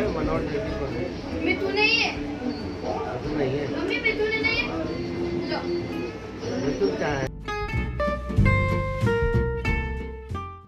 Not जल्दी करो नहीं है। मिठू नहीं है। मम्मी नहीं है? लो। क्या है?